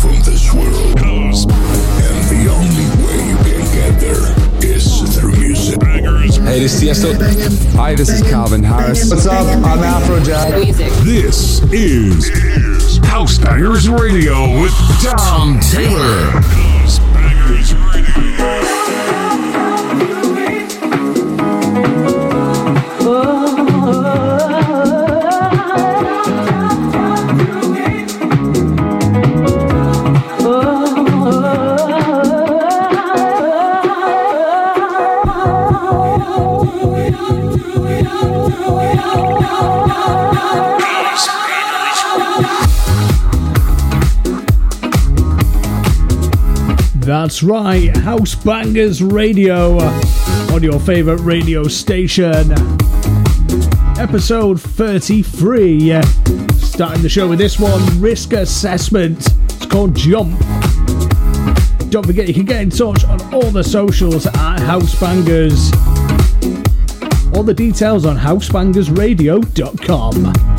from this world. And the only way you can get there is through music. Hey, this is Tiesto. Hi, this is Calvin Harris. What's up? I'm Afrojack. Music. This is House Bangers Radio with Tom Taylor. That's right, House Bangers Radio on your favourite radio station. Episode 33. Starting the show with this one Risk Assessment. It's called Jump. Don't forget, you can get in touch on all the socials at House Bangers. All the details on housebangersradio.com.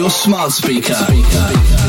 your smart speaker. speaker.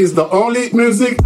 Is the only music.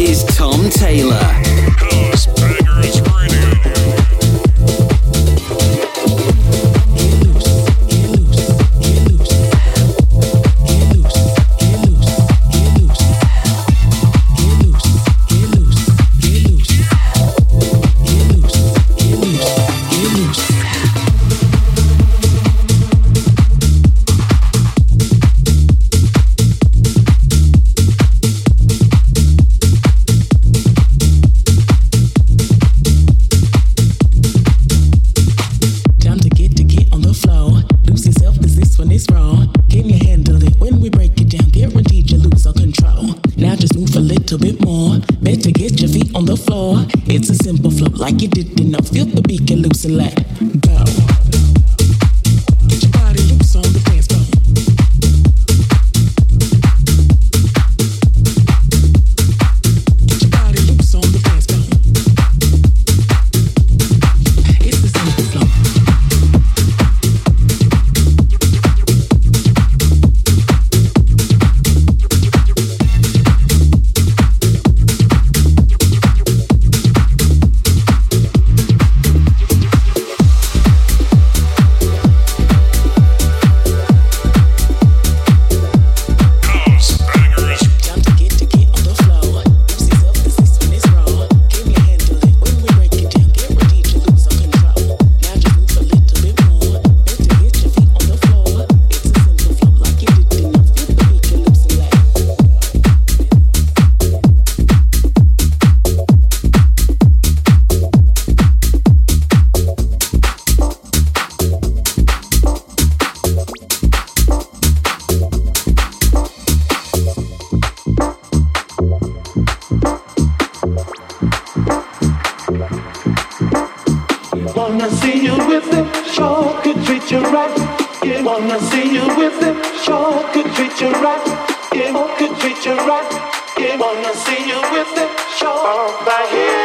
is Tom Taylor. Treat you right. Wanna see you with him. Sure could treat you right. Yeah, could treat you right. Wanna see you with him. Sure, by here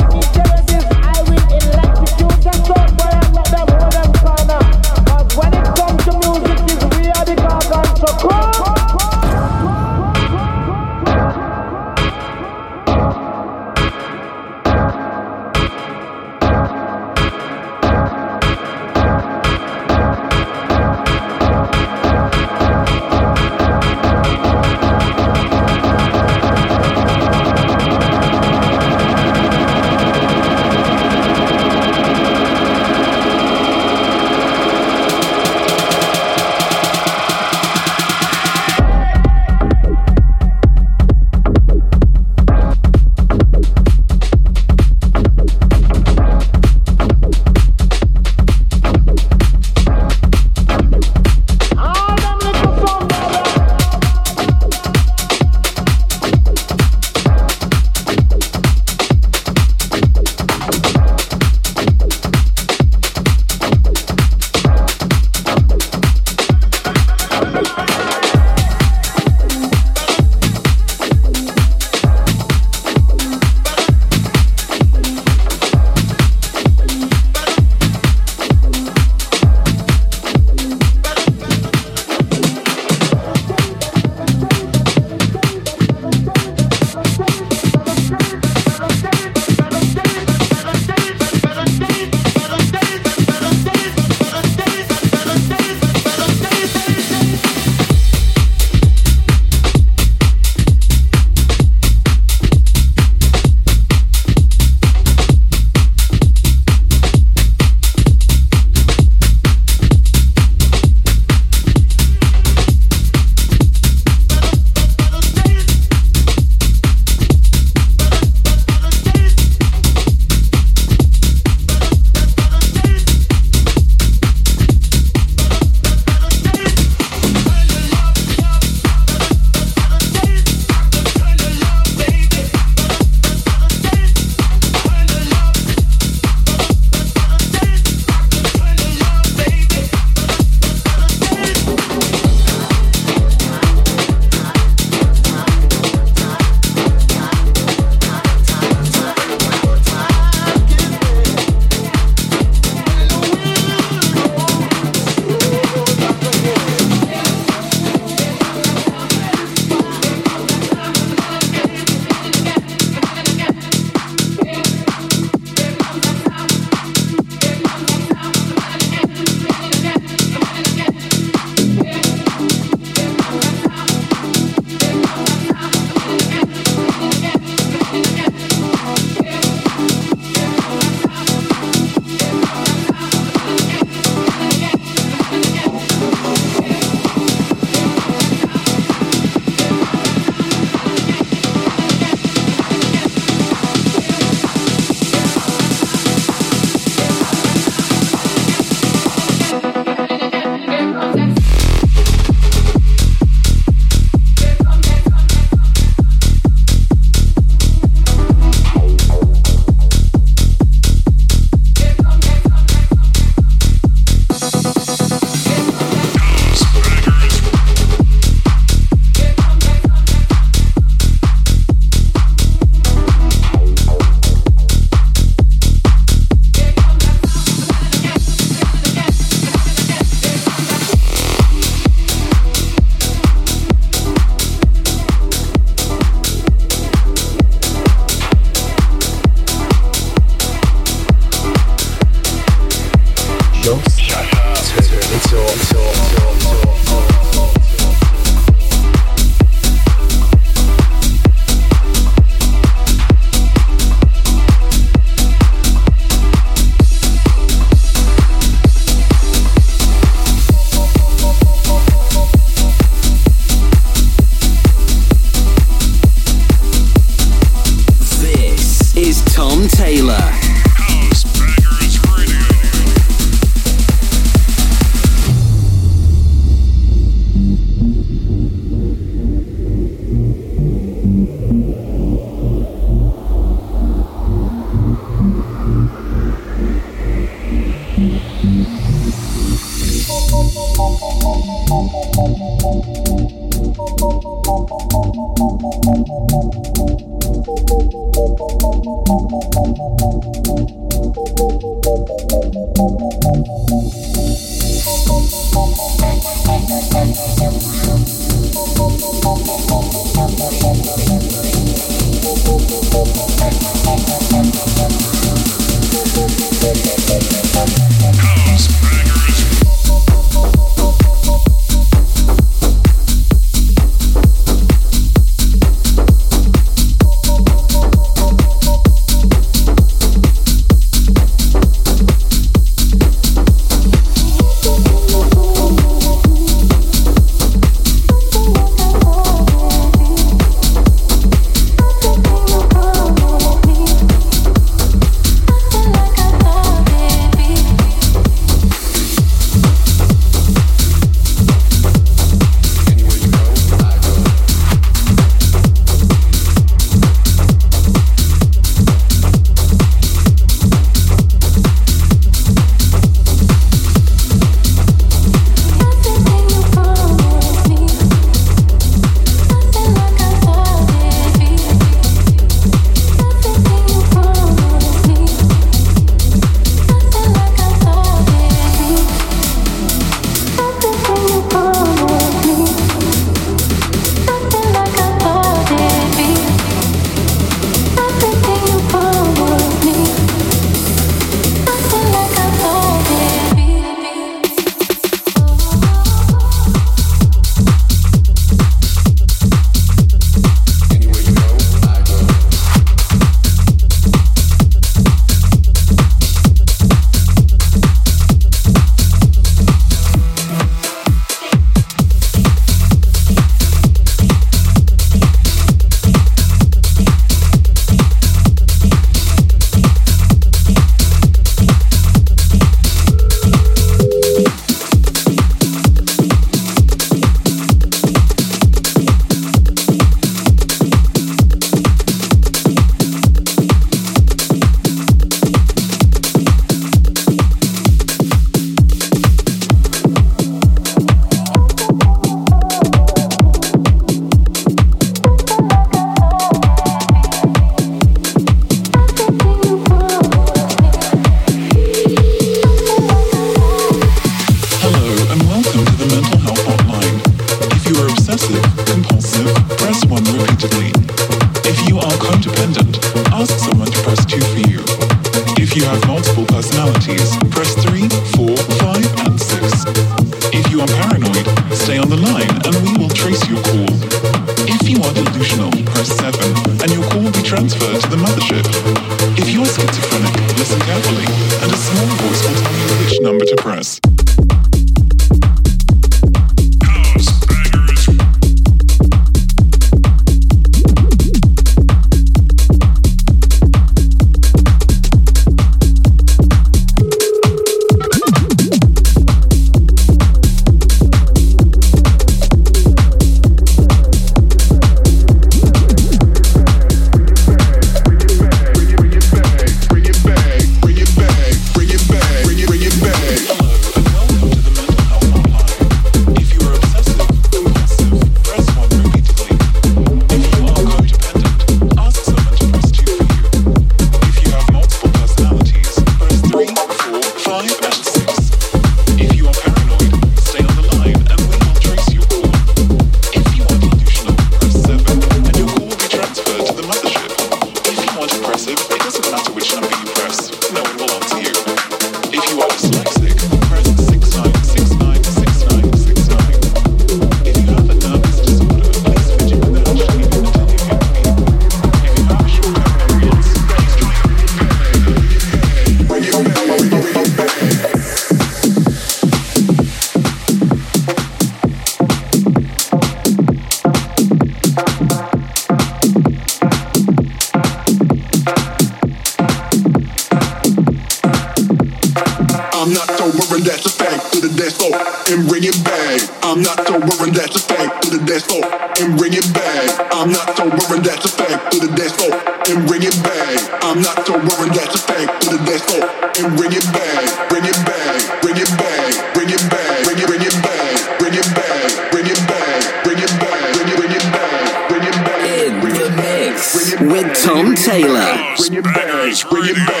back.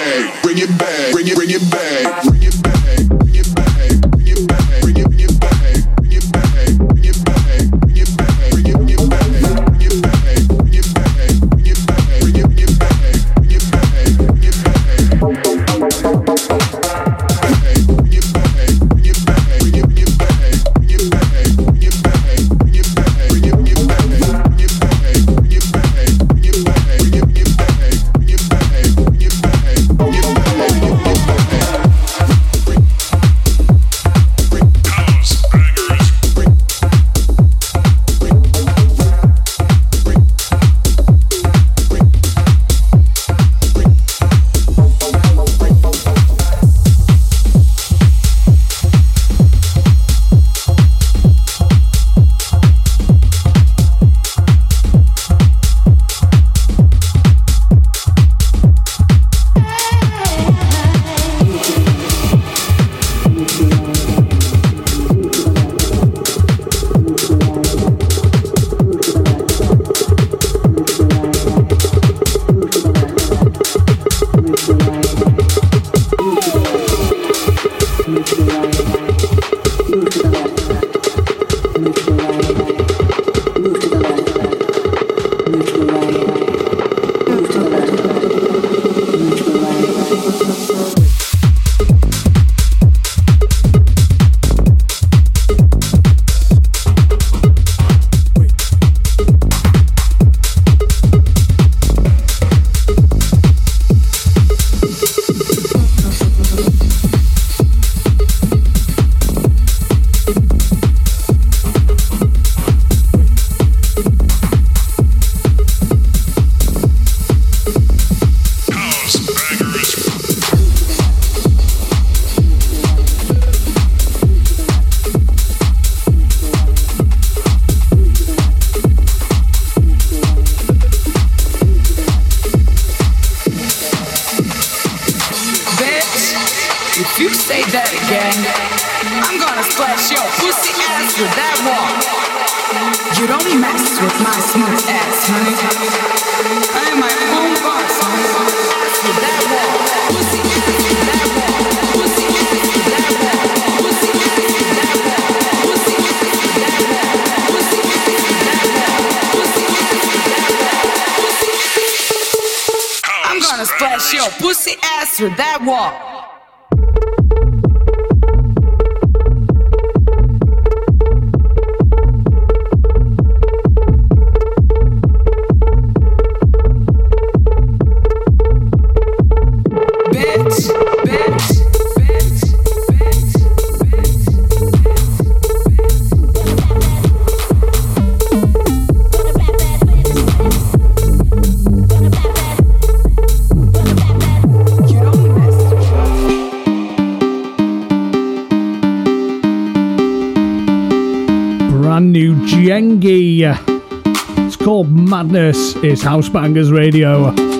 Called Madness. It's House Bangers Radio.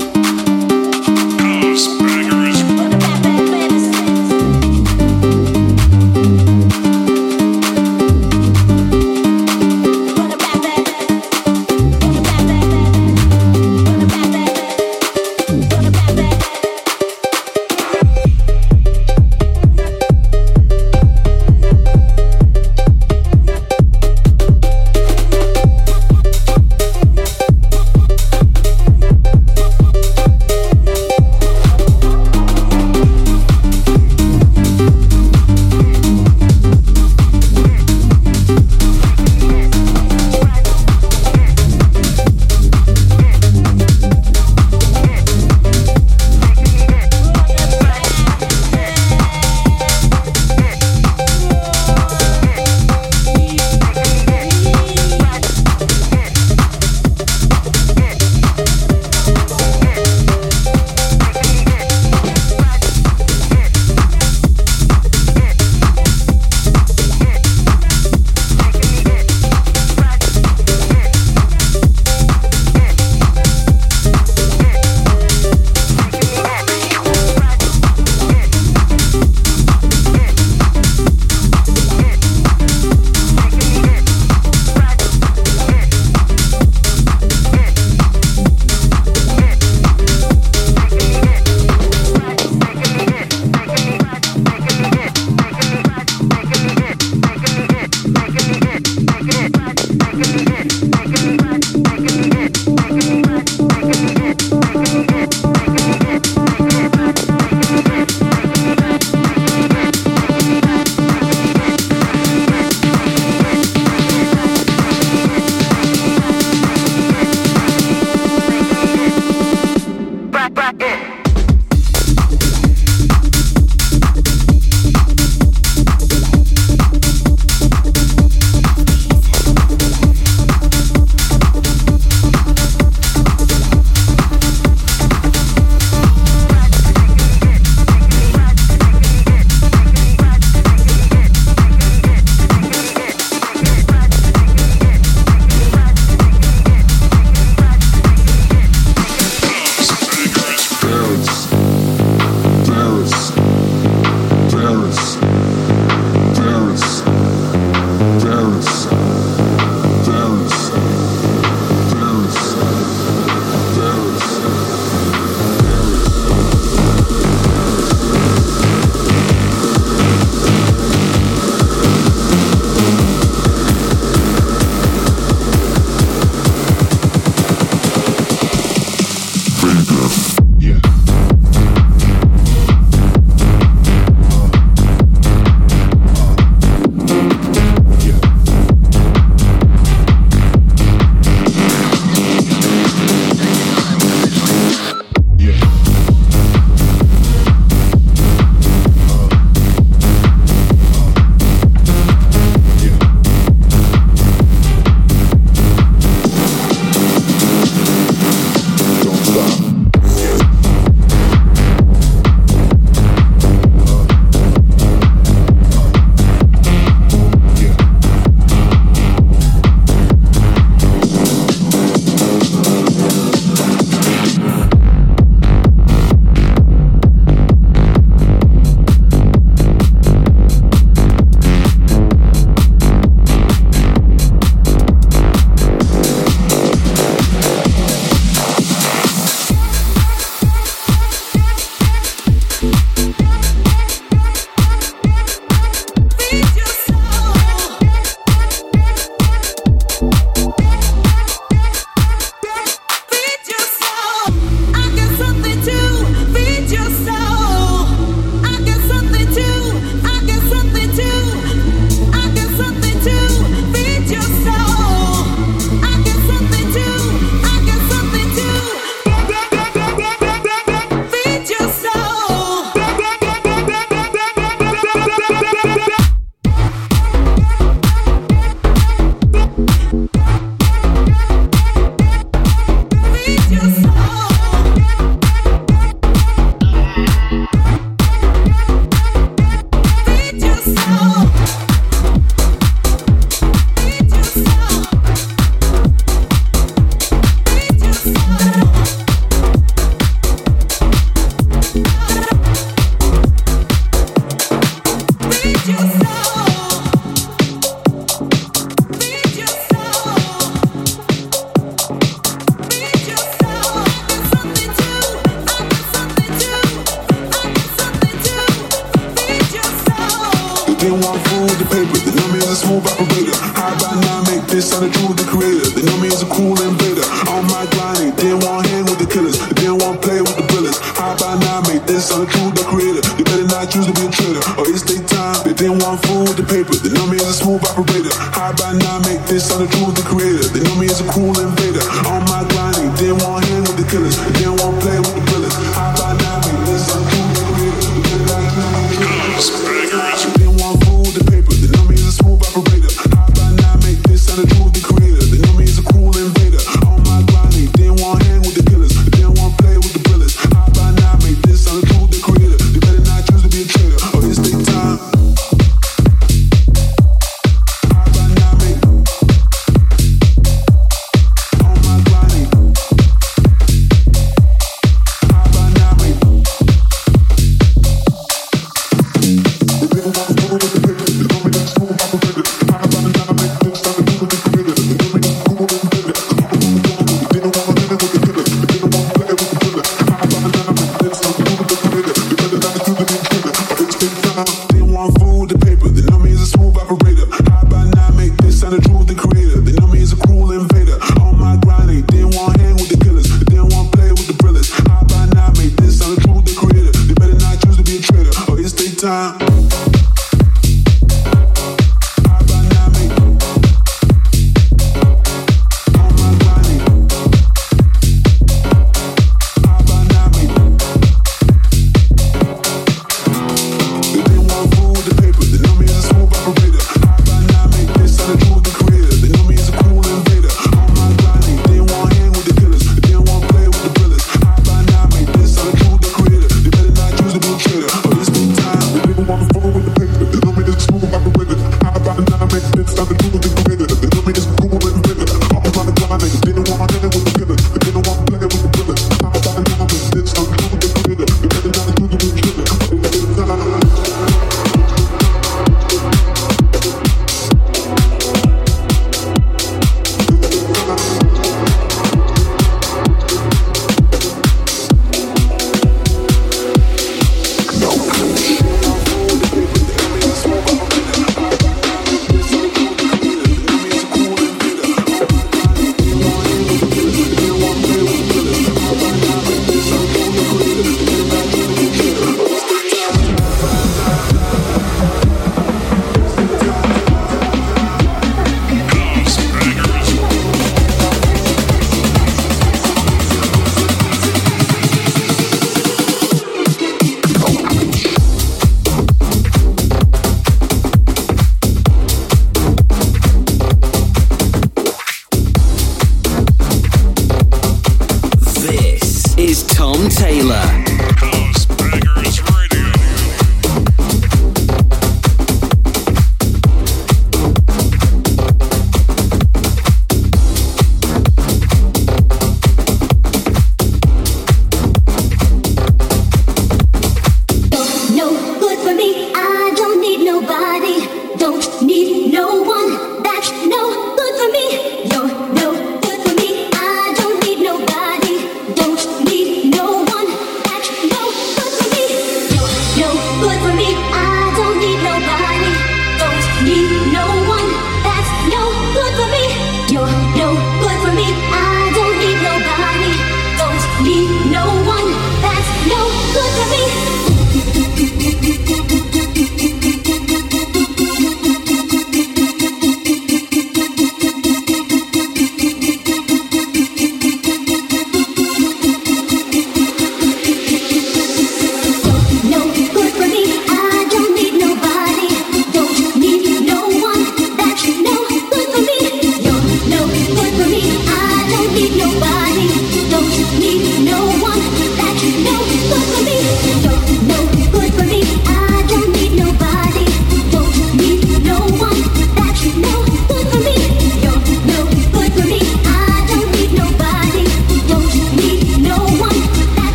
cool rapper raider. High by now, make this sound a jewel the creator. They know me as a cool invader. On my grinding, didn't want hang with the killers. They didn't want play with the bullets. High by now, make this sound a jewel the creator. They better not choose to be a traitor. Or it's their time. They didn't want fool with the paper. They know me as a smooth operator. High by now, make this sound a jewel the creator. They know me as a cool invader.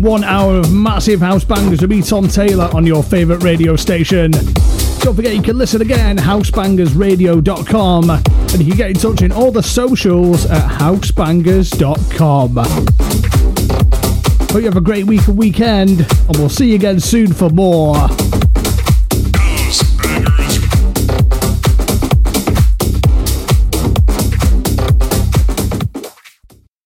One hour of massive house bangers with me, Tom Taylor, on your favourite radio station. Don't forget you can listen again, housebangersradio.com, and you can get in touch in all the socials at housebangers.com. Hope you have a great week and weekend, and we'll see you again soon for more.